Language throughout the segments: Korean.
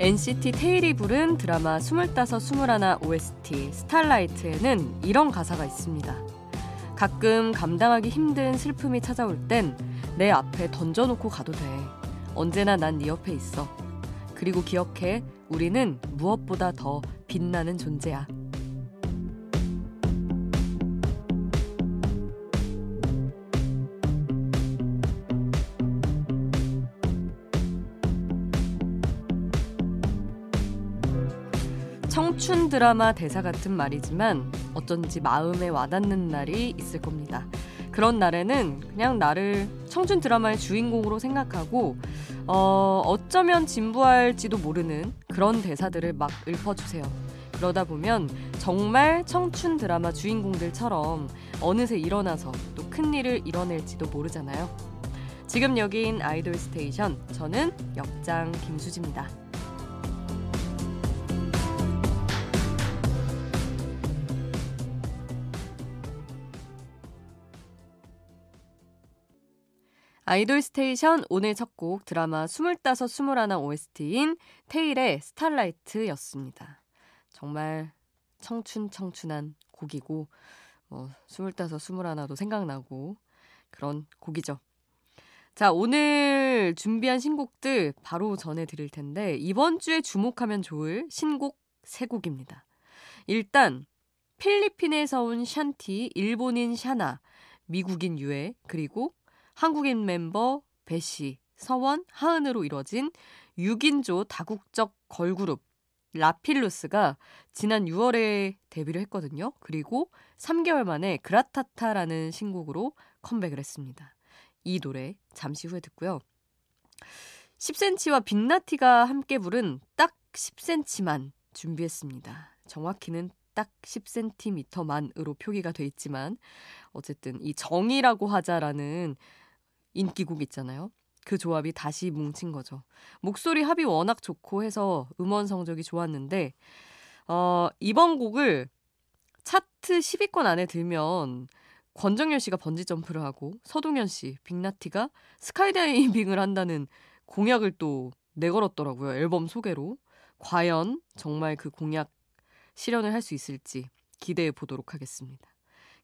NCT 테일이 부른 드라마 25, 21 OST 스타라이트에는 이런 가사가 있습니다. 가끔 감당하기 힘든 슬픔이 찾아올 땐 내 앞에 던져놓고 가도 돼. 언제나 난 네 옆에 있어. 그리고 기억해, 우리는 무엇보다 더 빛나는 존재야. 청춘 드라마 대사 같은 말이지만 어쩐지 마음에 와닿는 날이 있을 겁니다. 그런 날에는 그냥 나를 청춘 드라마의 주인공으로 생각하고 어, 어쩌면 진부할지도 모르는 그런 대사들을 막 읊어주세요. 그러다 보면 정말 청춘 드라마 주인공들처럼 어느새 일어나서 또 큰일을 이뤄낼지도 모르잖아요. 지금 여긴 아이돌 스테이션. 저는 역장 김수지입니다. 아이돌 스테이션 오늘 첫 곡 드라마 25, 21 OST인 태일의 Starlight였습니다. 정말 청춘 청춘한 곡이고 뭐 25, 21도 생각나고 그런 곡이죠. 자, 오늘 준비한 신곡들 바로 전해드릴 텐데 이번 주에 주목하면 좋을 신곡 세 곡입니다. 일단 필리핀에서 온 샨티, 일본인 샤나, 미국인 유해, 그리고 한국인 멤버 배시, 서원, 하은으로 이뤄진 6인조 다국적 걸그룹 라필루스가 지난 6월에 데뷔를 했거든요. 그리고 3개월 만에 그라타타라는 신곡으로 컴백을 했습니다. 이 노래 잠시 후에 듣고요. 10cm와 빅나티가 함께 부른 딱 10cm만 준비했습니다. 정확히는 딱 10cm만으로 표기가 돼 있지만 어쨌든 이 정이라고 하자라는 인기곡 있잖아요. 그 조합이 다시 뭉친 거죠. 목소리 합이 워낙 좋고 해서 음원 성적이 좋았는데 어, 이번 곡을 차트 10위권 안에 들면 권정열 씨가 번지 점프를 하고 서동현 씨, 빅나티가 스카이다이빙을 한다는 공약을 또 내걸었더라고요. 앨범 소개로. 과연 정말 그 공약 실현을 할 수 있을지 기대해 보도록 하겠습니다.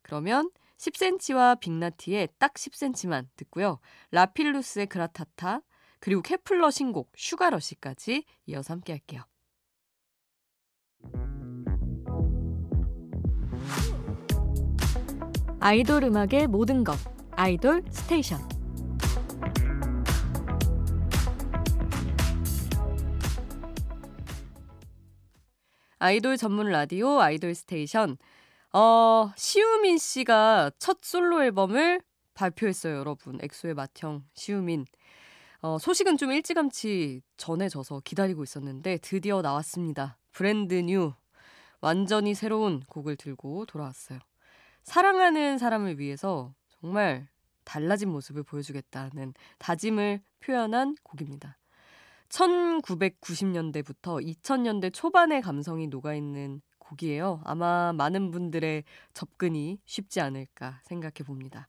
그러면 10cm와 빅나티의 딱 10cm만 듣고요. 라필루스의 그라타타 그리고 케플러 신곡 Sugar Rush까지 이어서 함께 할게요. 아이돌 음악의 모든 것 아이돌 스테이션 아이돌 전문 라디오 아이돌 스테이션 어, 시우민 씨가 첫 솔로 앨범을 발표했어요, 여러분. 엑소의 맏형 시우민. 어, 소식은 좀 일찌감치 전해져서 기다리고 있었는데 드디어 나왔습니다. Brand New. 완전히 새로운 곡을 들고 돌아왔어요. 사랑하는 사람을 위해서 정말 달라진 모습을 보여주겠다는 다짐을 표현한 곡입니다. 1990년대부터 2000년대 초반의 감성이 녹아있는 곡이에요. 아마 많은 분들의 접근이 쉽지 않을까 생각해 봅니다.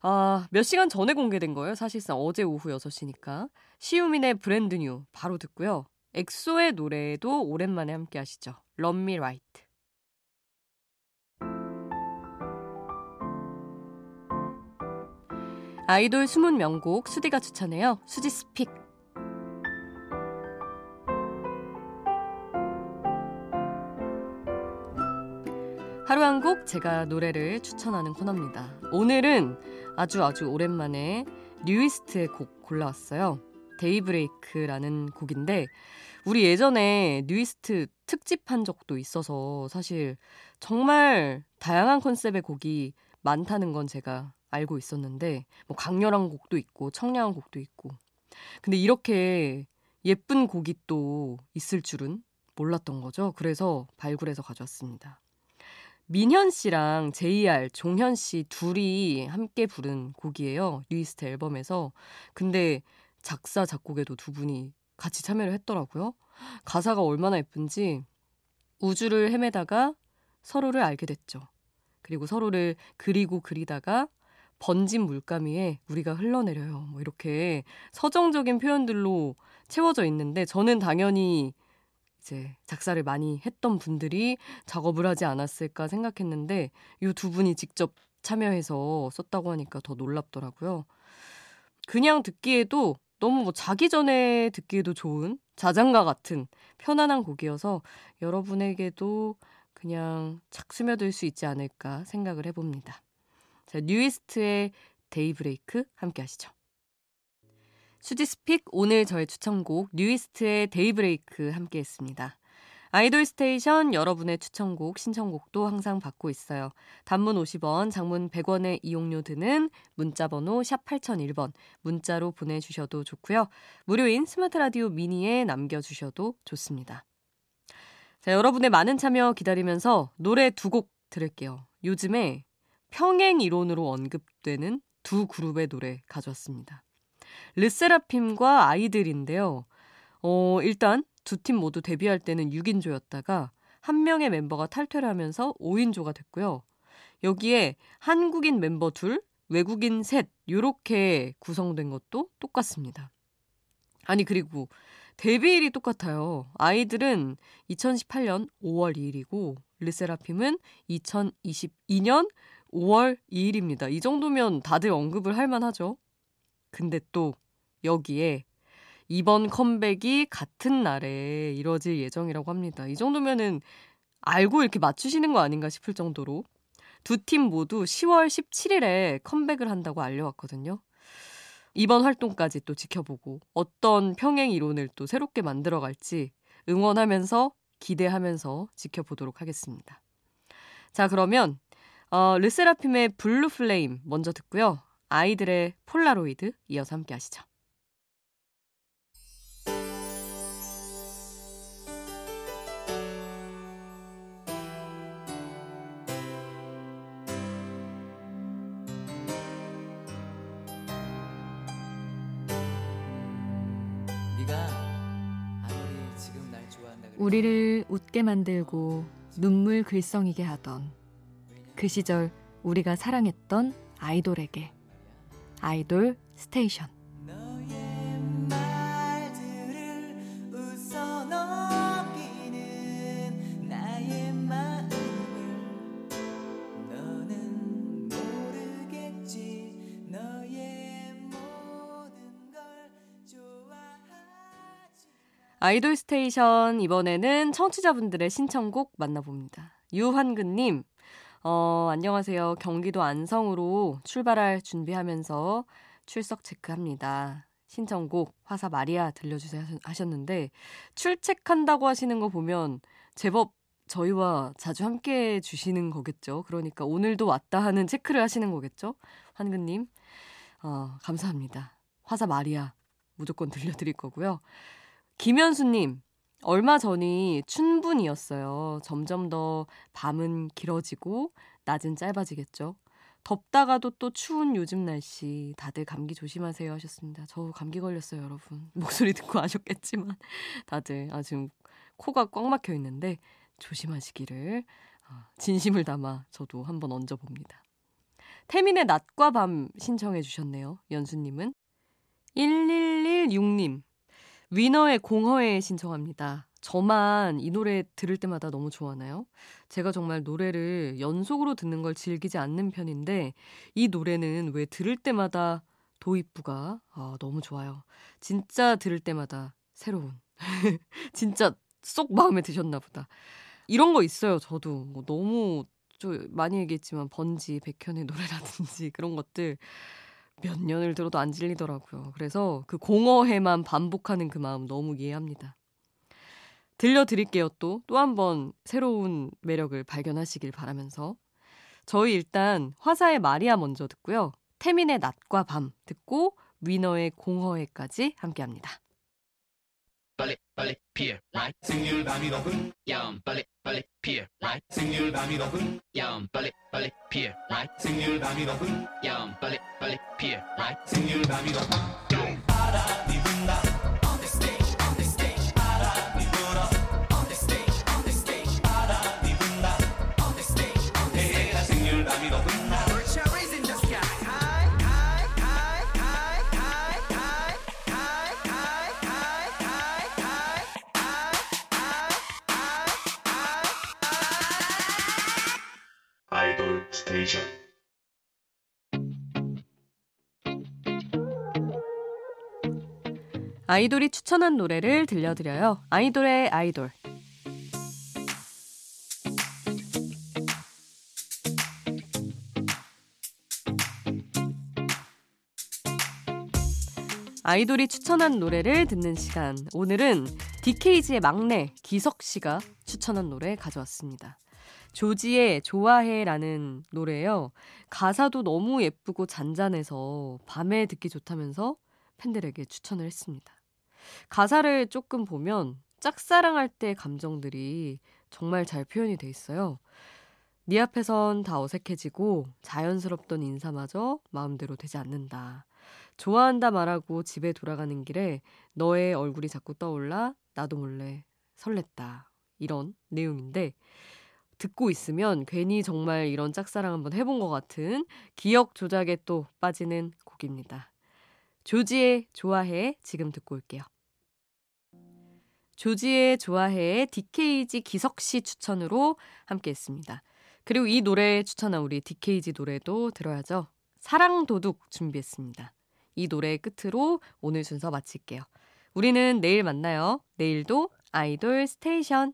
아, 몇 시간 전에 공개된 거예요. 사실상 어제 오후 6시니까. 시우민의 Brand New 바로 듣고요. 엑소의 노래도 오랜만에 함께 하시죠. Me Right. 아이돌 숨은 명곡 수디가 추천해요. 수디's pick. 하루 한 곡 제가 노래를 추천하는 코너입니다. 오늘은 아주 아주 오랜만에 뉴이스트의 곡 골라왔어요. Daybreak라는 곡인데 우리 예전에 뉴이스트 특집한 적도 있어서 사실 정말 다양한 컨셉의 곡이 많다는 건 제가 알고 있었는데 뭐 강렬한 곡도 있고 청량한 곡도 있고 근데 이렇게 예쁜 곡이 또 있을 줄은 몰랐던 거죠. 그래서 발굴해서 가져왔습니다. 민현 씨랑 JR, 종현 씨 둘이 함께 부른 곡이에요. 뉴이스트 앨범에서. 근데 작사, 작곡에도 두 분이 같이 참여를 했더라고요. 가사가 얼마나 예쁜지 우주를 헤매다가 서로를 알게 됐죠. 그리고 서로를 그리고 그리다가 번진 물감 위에 우리가 흘러내려요. 뭐 이렇게 서정적인 표현들로 채워져 있는데 저는 당연히 이제 작사를 많이 했던 분들이 작업을 하지 않았을까 생각했는데 이 두 분이 직접 참여해서 썼다고 하니까 더 놀랍더라고요. 그냥 듣기에도 너무 뭐 자기 전에 듣기에도 좋은 자장가 같은 편안한 곡이어서 여러분에게도 그냥 착 스며들 수 있지 않을까 생각을 해봅니다. 자, 뉴이스트의 Daybreak 함께 하시죠. 수디's pick 오늘 저의 추천곡 뉴이스트의 Daybreak 함께 했습니다. 아이돌 스테이션 여러분의 추천곡, 신청곡도 항상 받고 있어요. 단문 50원, 장문 100원의 이용료 드는 문자 번호 샵 8001번 문자로 보내 주셔도 좋고요. 무료인 스마트 라디오 미니에 남겨 주셔도 좋습니다. 자, 여러분의 많은 참여 기다리면서 노래 두 곡 들을게요. 요즘에 평행 이론으로 언급되는 두 그룹의 노래 가져왔습니다. 르세라핌과 아이들인데요. 어, 일단 두 팀 모두 데뷔할 때는 6인조였다가 한 명의 멤버가 탈퇴를 하면서 5인조가 됐고요. 여기에 한국인 멤버 둘, 외국인 셋, 요렇게 구성된 것도 똑같습니다. 아니, 그리고 데뷔일이 똑같아요. 아이들은 2018년 5월 2일이고, 르세라핌은 2022년 5월 2일입니다. 이 정도면 다들 언급을 할 만하죠. 근데 또 여기에 이번 컴백이 같은 날에 이뤄질 예정이라고 합니다. 이 정도면은 알고 이렇게 맞추시는 거 아닌가 싶을 정도로 두 팀 모두 10월 17일에 컴백을 한다고 알려왔거든요. 이번 활동까지 또 지켜보고 어떤 평행 이론을 또 새롭게 만들어갈지 응원하면서 기대하면서 지켜보도록 하겠습니다. 자, 그러면 어, 르세라핌의 Blue Flame 먼저 듣고요. 아이들의 폴라로이드 이어서 함께 하시죠. 우리를 웃게 만들고 눈물 글썽이게 하던 그 시절 우리가 사랑했던 아이돌에게 아이돌 스테이션 아이돌 스테이션 이번에는 청취자분들의 신청곡 만나봅니다. 유환근님, 어, 안녕하세요. 경기도 안성으로 출발할 준비하면서 출석 체크합니다. 신청곡 화사 마리아 들려주세요 하셨는데 출첵한다고 하시는 거 보면 제법 저희와 자주 함께 해 주시는 거겠죠. 그러니까 오늘도 왔다 하는 체크를 하시는 거겠죠. 환근님, 어, 감사합니다. 화사 마리아 무조건 들려드릴 거고요. 김현수님, 얼마 전이 춘분이었어요. 점점 더 밤은 길어지고 낮은 짧아지겠죠. 덥다가도 또 추운 요즘 날씨 다들 감기 조심하세요 하셨습니다. 저 감기 걸렸어요, 여러분. 목소리 듣고 아셨겠지만 다들 아 지금 코가 꽉 막혀 있는데 조심하시기를 아, 진심을 담아 저도 한번 얹어 봅니다. 태민의 낮과 밤 신청해 주셨네요. 연수님은 1116님 위너의 공허에 신청합니다. 저만 이 노래 들을 때마다 너무 좋아하나요? 제가 정말 노래를 연속으로 듣는 걸 즐기지 않는 편인데 이 노래는 왜 들을 때마다 도입부가 아, 너무 좋아요. 진짜 들을 때마다 새로운 진짜 쏙 마음에 드셨나 보다. 이런 거 있어요. 저도 뭐 너무 좀 많이 얘기했지만 번지 백현의 노래라든지 그런 것들 몇 년을 들어도 안 질리더라고요. 그래서 그 공허해만 반복하는 그 마음 너무 이해합니다. 들려드릴게요. 또, 또 한 번 새로운 매력을 발견하시길 바라면서. 저희 일단 화사의 마리아 먼저 듣고요. 태민의 낮과 밤 듣고 위너의 공허해까지 함께 합니다. 빨리 빨리 피어 라이 생률 밤이 높은 야음 빨리 빨리 피어 라이 생률 밤이 높은 야음 빨리 빨리 피어 라이 생률 밤이 높은 야음 빨리 빨리 피해 right? 생일 On the stage, on the stage On the stage, on the stage 추천한 노래를 들려드려요. 아이돌의 아이돌. 아이돌이 추천한 노래를 듣는 시간. 오늘은 디케이지의 막내 기석 씨가 추천한 노래 가져왔습니다. 조지의 좋아해라는 노래예요. 가사도 너무 예쁘고 잔잔해서 밤에 듣기 좋다면서 팬들에게 추천을 했습니다. 가사를 조금 보면 짝사랑할 때 감정들이 정말 잘 표현이 돼 있어요. 네 앞에선 다 어색해지고 자연스럽던 인사마저 마음대로 되지 않는다. 좋아한다 말하고 집에 돌아가는 길에 너의 얼굴이 자꾸 떠올라 나도 몰래 설렜다. 이런 내용인데 듣고 있으면 괜히 정말 이런 짝사랑 한번 해본 것 같은 기억 조작에 또 빠지는 곡입니다. 조지의 좋아해 지금 듣고 올게요. 조지의 좋아해 DKG 기석 씨 추천으로 함께 했습니다. 그리고 이 노래 추천한 우리 DKG 노래도 들어야죠. 사랑 도둑 준비했습니다. 이 노래 끝으로 오늘 순서 마칠게요. 우리는 내일 만나요. 내일도 아이돌 스테이션.